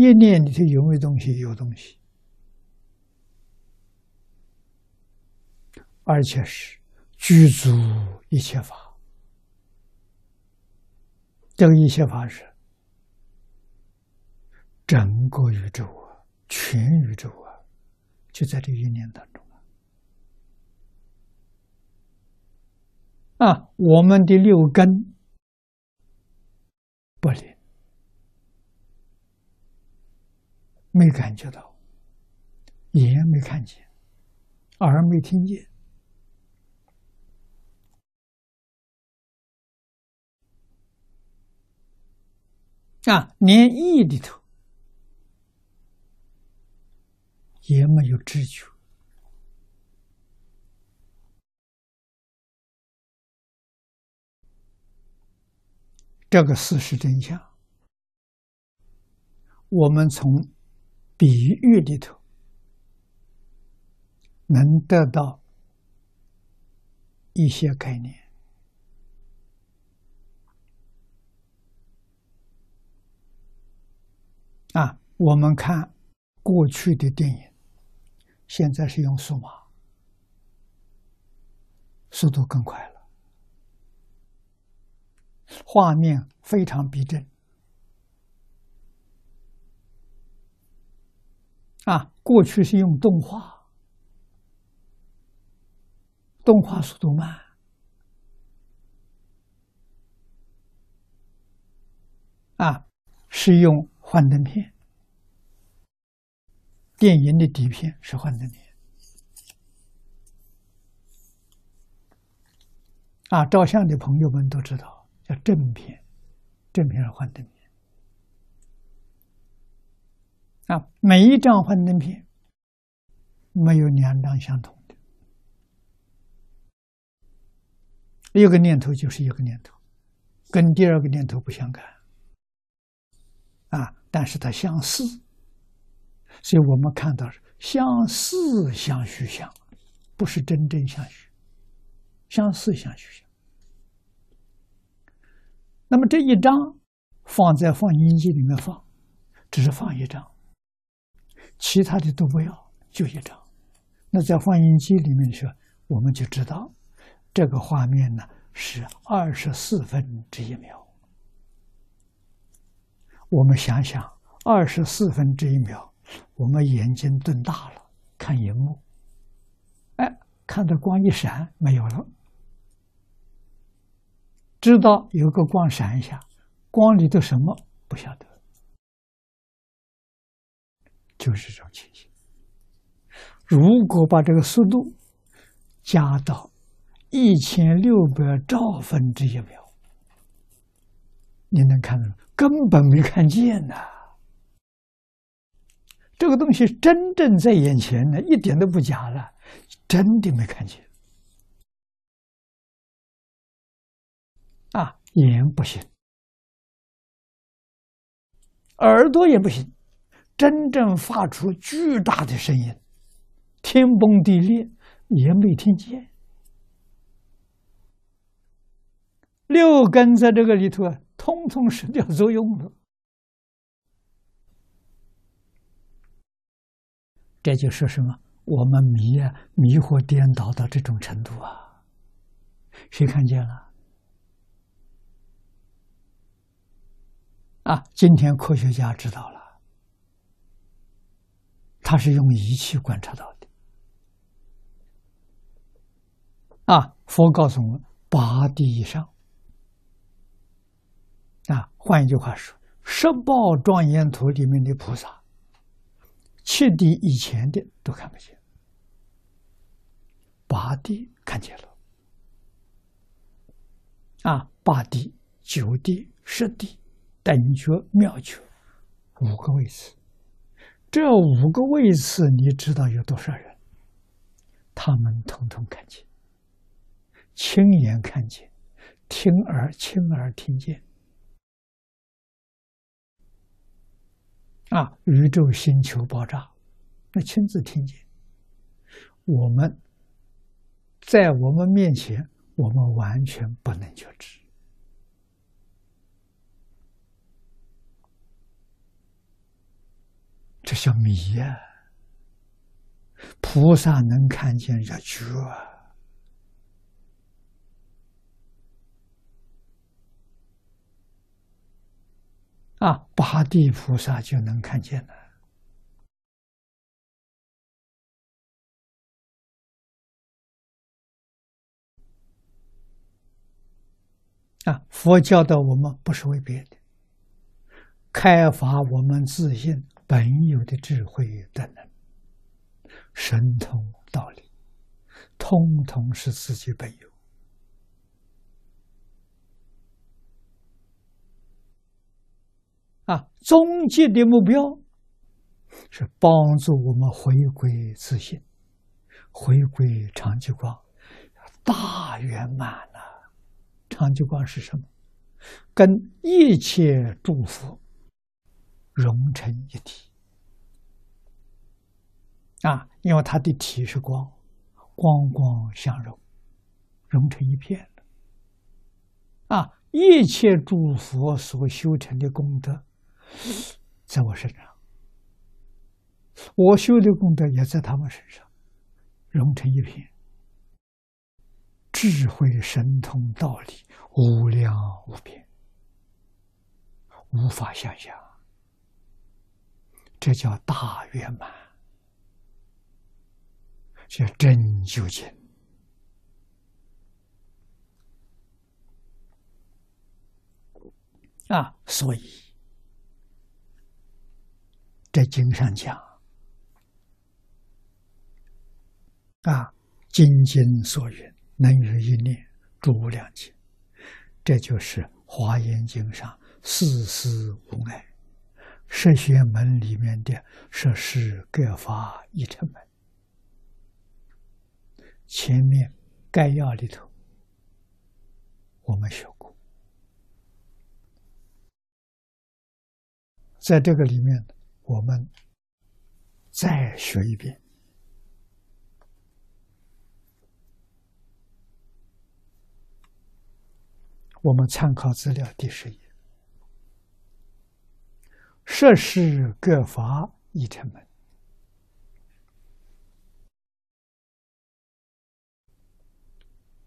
一念里头有没有东西？有东西，而且是具足一切法。这个一切法是整个宇宙啊，全宇宙啊，就在这一念当中啊。啊，我们的六根不灵。没感觉到，眼没看见，耳没听见，啊，连意里头也没有知觉，这个事实真相，我们从。比喻里头能得到一些概念啊，我们看过去的电影，现在是用数码，速度更快了，画面非常逼真。啊，过去是用动画，动画速度慢，啊，是用幻灯片，电影的底片是幻灯片，啊，照相的朋友们都知道叫正片，正片是幻灯片。啊，每一张幻灯片没有两张相同的，一个念头就是一个念头，跟第二个念头不相干。啊，但是它相似，所以我们看到是相似相虚相，不是真正相虚，相似相虚相。那么这一张放在放映机里面放，只是放一张。其他的都不要，就一张。那在放映机里面说，我们就知道这个画面呢是二十四分之一秒。我们想想，二十四分之一秒，我们眼睛瞪大了看荧幕，哎，看到光一闪没有了，知道有个光闪一下，光里头什么不晓得。就是这种情形。如果把这个速度加到一千六百兆分之一秒，你能看到根本没看见呐！这个东西真正在眼前呢，一点都不假了，真的没看见。啊，眼不行，耳朵也不行。真正发出巨大的声音，天崩地裂也没听见。六根在这个里头啊，通通失掉作用了。这就是什么？我们迷啊，迷惑颠倒到这种程度啊！谁看见了？啊，今天科学家知道了。他是用仪器观察到的，啊，佛告诉我们八地以上，啊，换一句话说，十报庄严图里面的菩萨，七地以前的都看不见，八地看见了，啊，八地、九地、十地、等觉、妙觉五个位置。这五个位次，你知道有多少人？他们统统看见，亲眼看见，听耳亲耳听见，啊，宇宙星球爆炸，那亲自听见。我们在我们面前，我们完全不能觉知。这叫迷呀、啊！菩萨能看见这觉、啊，啊，八地菩萨就能看见了。啊、佛教的我们不是为别的，开发我们自信本有的智慧等等、神通道理，通通是自己本有。啊，终极的目标是帮助我们回归自信，回归长久光，大圆满了。长久光是什么？跟一切祝福。融成一体。啊，因为他的体是光，光光相融，融成一片了。啊，一切诸佛所修成的功德在我身上。我修的功德也在他们身上，融成一片。智慧、神通、道理，无量无边。无法想象。这叫大圆满，叫真究竟。啊，所以在经上讲，啊，金金所云，能于一念，诸无量劫，这就是《华严经》上四思无碍。摄学门里面的设施各发一条门。前面概要里头我们学过。在这个里面我们再学一遍。我们参考资料第十一。设事各法一成门。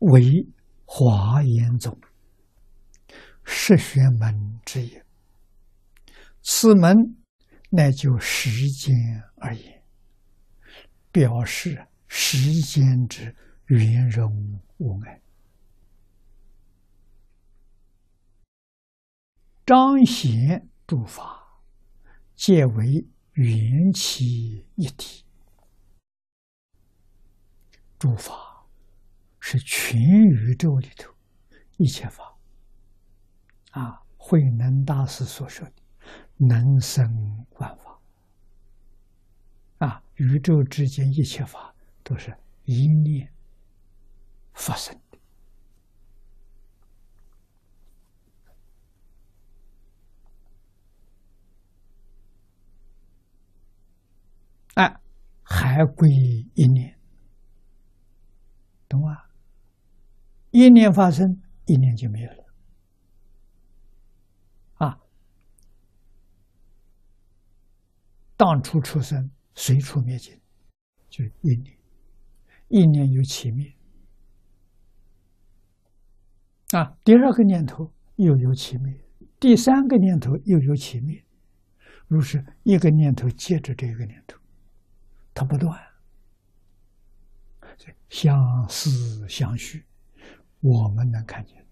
为华严宗十学门之一，此门乃就时间而言，表示时间之圆融无碍。彰显诸法，皆为缘起一体。诸法是全宇宙里头一切法啊，慧能大师所说的“能生万法”啊，宇宙之间一切法都是一念发生。哎，还归一念，懂吗？一念发生，一念就没有了。啊，当初出生，随处灭尽，就一念，一念有起灭。啊，第二个念头又有起灭，第三个念头又有起灭，如是一个念头接着这个念头。它不断。相思相续，我们能看见。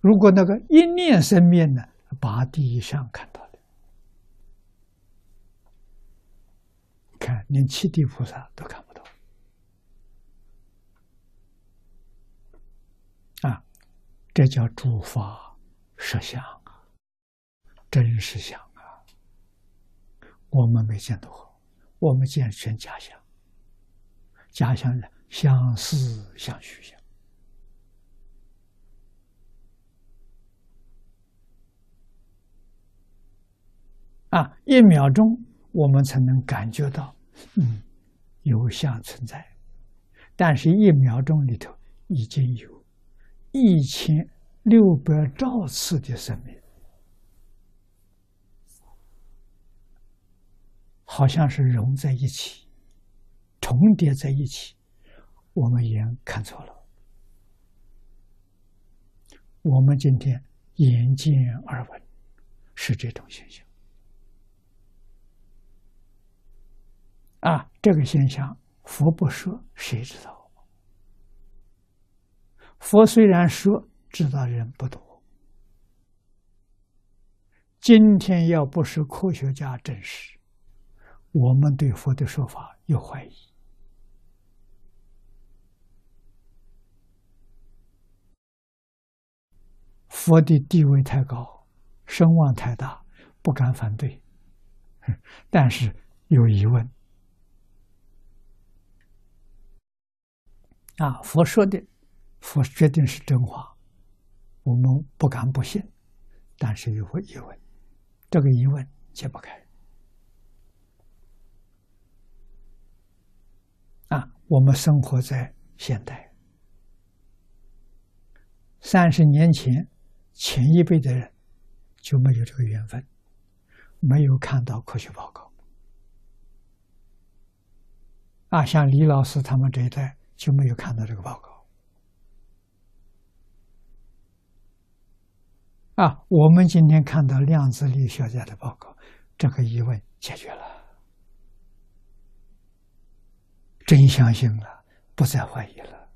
如果那个一念生灭呢，拔地以上看到的，看连七地菩萨都看不到。啊，这叫诸法实相啊，真实相啊，我们没见到过。我们见全家乡，家乡呢相思相许相。啊，一秒钟我们才能感觉到，嗯，有相存在，但是一秒钟里头已经有一千六百兆次的生命。好像是融在一起、重叠在一起，我们眼看错了。我们今天眼见耳闻是这种现象啊，这个现象佛不说，谁知道？佛虽然说，知道人不多。今天要不是科学家证实，我们对佛的说法有怀疑。佛的地位太高，声望太大，不敢反对，但是有疑问。啊，佛说的。佛决定是真话，我们不敢不信，但是有个疑问，这个疑问解不开。啊，我们生活在现代，三十年前前一辈的人就没有这个缘分，没有看到科学报告。啊，像李老师他们这一代就没有看到这个报告。啊，我们今天看到量子力学家的报告，这个疑问解决了，真相信了，不再怀疑了。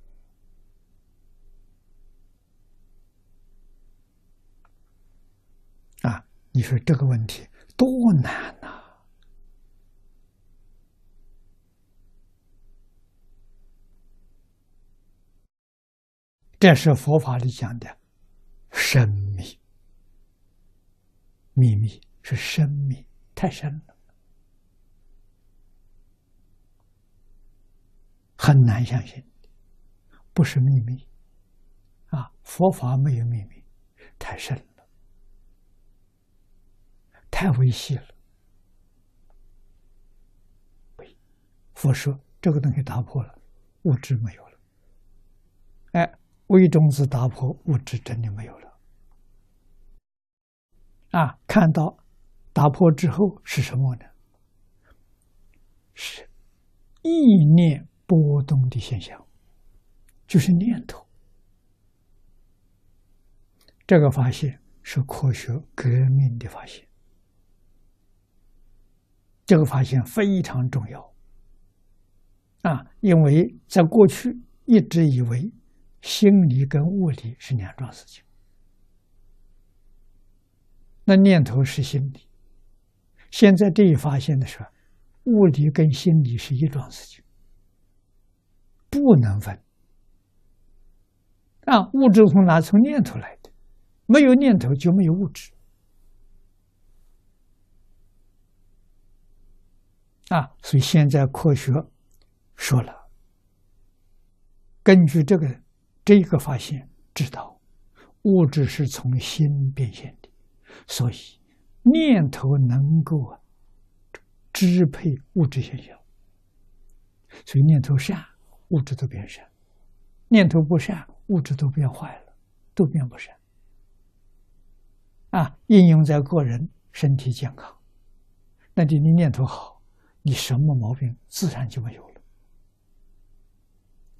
啊，你说这个问题多难呐！这是佛法里讲的神秘。秘密是生命太深了，很难相信，不是秘密啊！佛法没有秘密，太深了，太微细了。佛说这个东西打破了，物质没有了。哎，微中子打破，物质真的没有了。啊，看到打破之后是什么呢？是意念波动的现象，就是念头。这个发现是科学革命的发现，这个发现非常重要。啊，因为在过去一直以为心理跟物理是两桩事情。那念头是心理，现在这一发现的时候，物理跟心理是一桩事情，不能分。啊，物质从哪？从念头来的，没有念头就没有物质。啊，所以现在科学说了，根据这个这个发现，知道物质是从心变现的。所以，念头能够支配物质现象。所以，念头善，物质都变善；念头不善，物质都变坏了，都变不善。啊，应用在个人身体健康，那你念头好，你什么毛病自然就没有了。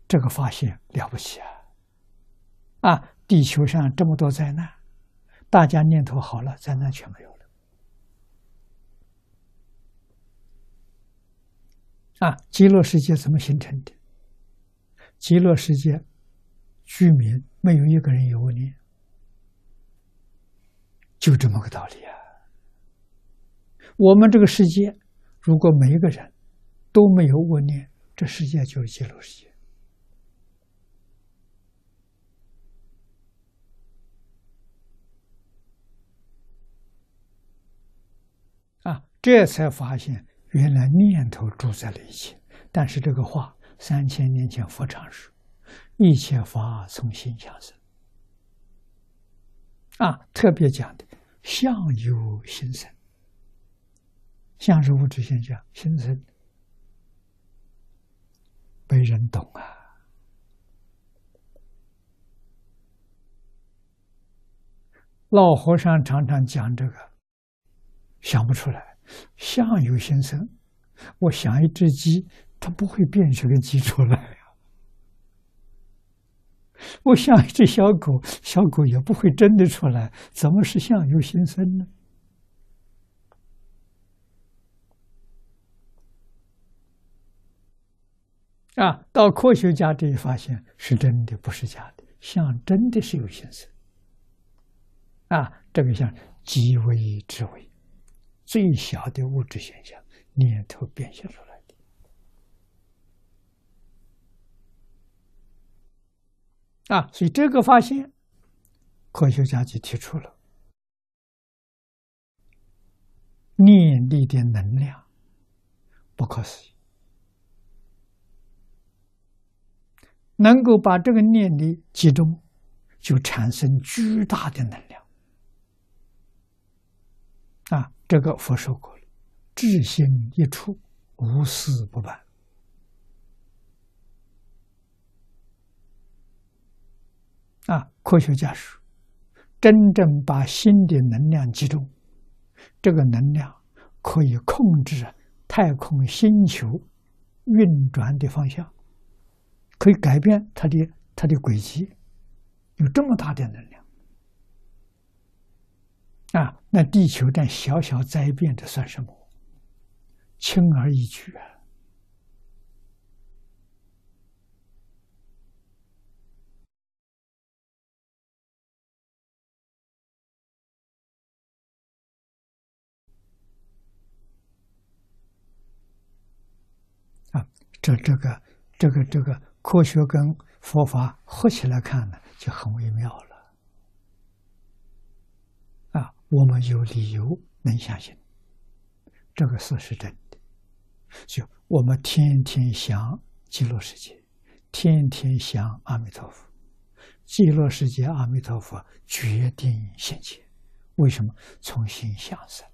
这个发现了不起啊！啊，地球上这么多灾难。大家念头好了，灾难全没有了。啊，极乐世界怎么形成的？极乐世界居民没有一个人有恶念，就这么个道理啊。我们这个世界，如果每一个人都没有恶念，这世界就是极乐世界啊。这才发现，原来念头主宰了一切。但是这个话，三千年前佛常说：“一切法从心想生。”啊，特别讲的相由心生，相是物质现象，心生没人懂啊。老和尚常常讲这个，想不出来。相由心生，我想一只鸡，它不会变成个鸡出来呀。我像一只小狗，小狗也不会真的出来，怎么是相由心生呢？啊，到科学家这一发现是真的，不是假的，相真的是有心生。啊，这个像极微之微，最小的物质现象，念头变现出来的。啊，所以这个发现，科学家就提出了念力的能量不可思议，能够把这个念力集中，就产生巨大的能量。啊，这个佛说过了，智心一处，无事不办。啊，科学家说，真正把心的能量集中，这个能量可以控制太空星球运转的方向，可以改变它的它的轨迹，有这么大的能量。啊，那地球这小小灾变，这算什么？轻而易举啊！这这个这个这个科学跟佛法合起来看呢，就很微妙了。啊我们有理由能相信这个事是真的，就我们天天想极乐世界，天天想阿弥陀佛，极乐世界阿弥陀佛决定现前。为什么？从心想生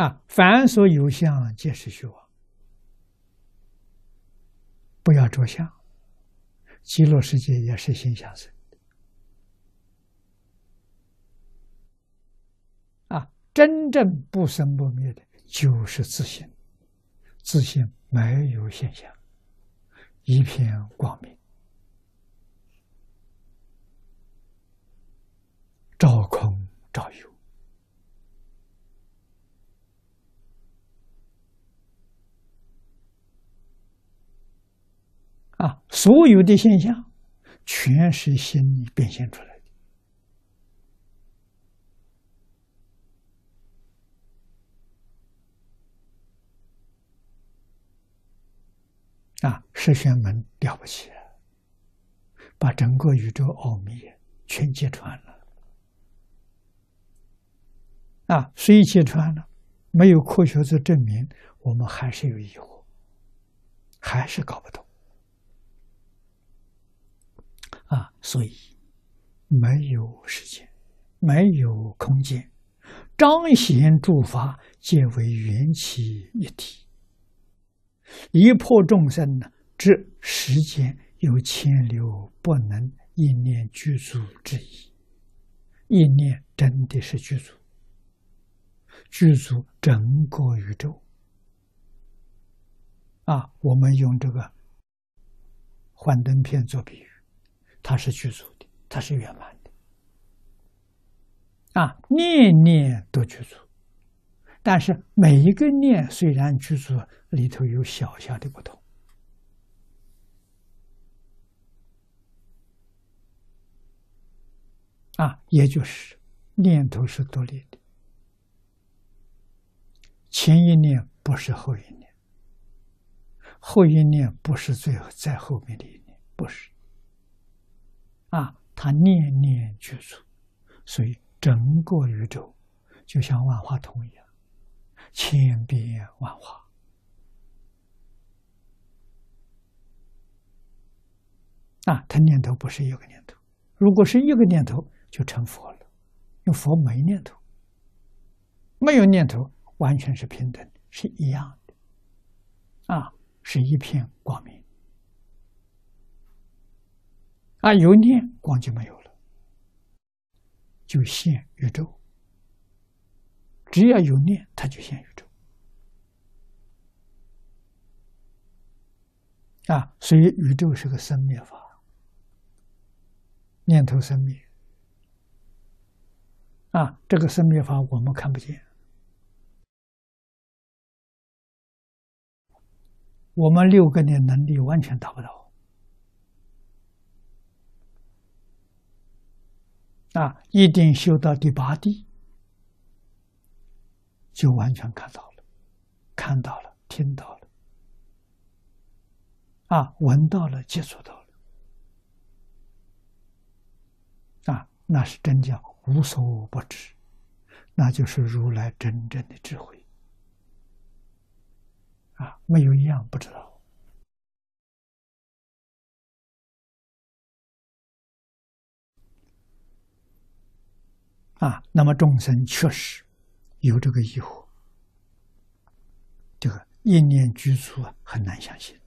啊！凡所有相，皆是虚妄。不要着相，极乐世界也是心想生啊！真正不生不灭的，就是自信，自信没有现象，一片光明，照空照有。啊，所有的现象，全是心里变现出来的。啊，十玄门了不起啊，把整个宇宙奥秘全揭穿了。啊，虽揭穿了，没有科学做证明，我们还是有疑惑，还是搞不懂。啊，所以没有时间，没有空间，彰显诸法皆为缘起一体。一破众生呢，知时间有千流，不能一念具足之意。一念真的是具足，具足整个宇宙。啊，我们用这个幻灯片做比喻。它是具足的，它是圆满的，啊，念念都具足，但是每一个念虽然具足，里头有小小的不同，啊，也就是念头是独立的，前一念不是后一念，后一念不是最后在后面的一念，啊，他念念具足，所以整个宇宙就像万花筒一样，千变万化。啊，他念头不是一个念头，如果是一个念头，就成佛了。因为佛没念头，没有念头，完全是平等，是一样的。啊，是一片光明。啊，有念光就没有了，就现宇宙。只要有念，它就现宇宙。啊，所以宇宙是个生灭法，念头生灭。啊，这个生灭法我们看不见，我们六个的能力完全达不到。啊，一定修到第八地，就完全看到了，看到了，听到了，啊，闻到了，接触到了，啊，那是真叫。无所不知，那就是如来真正的智慧啊！没有一样不知道啊。那么众生确实有这个疑惑，这个一念居住啊，很难相信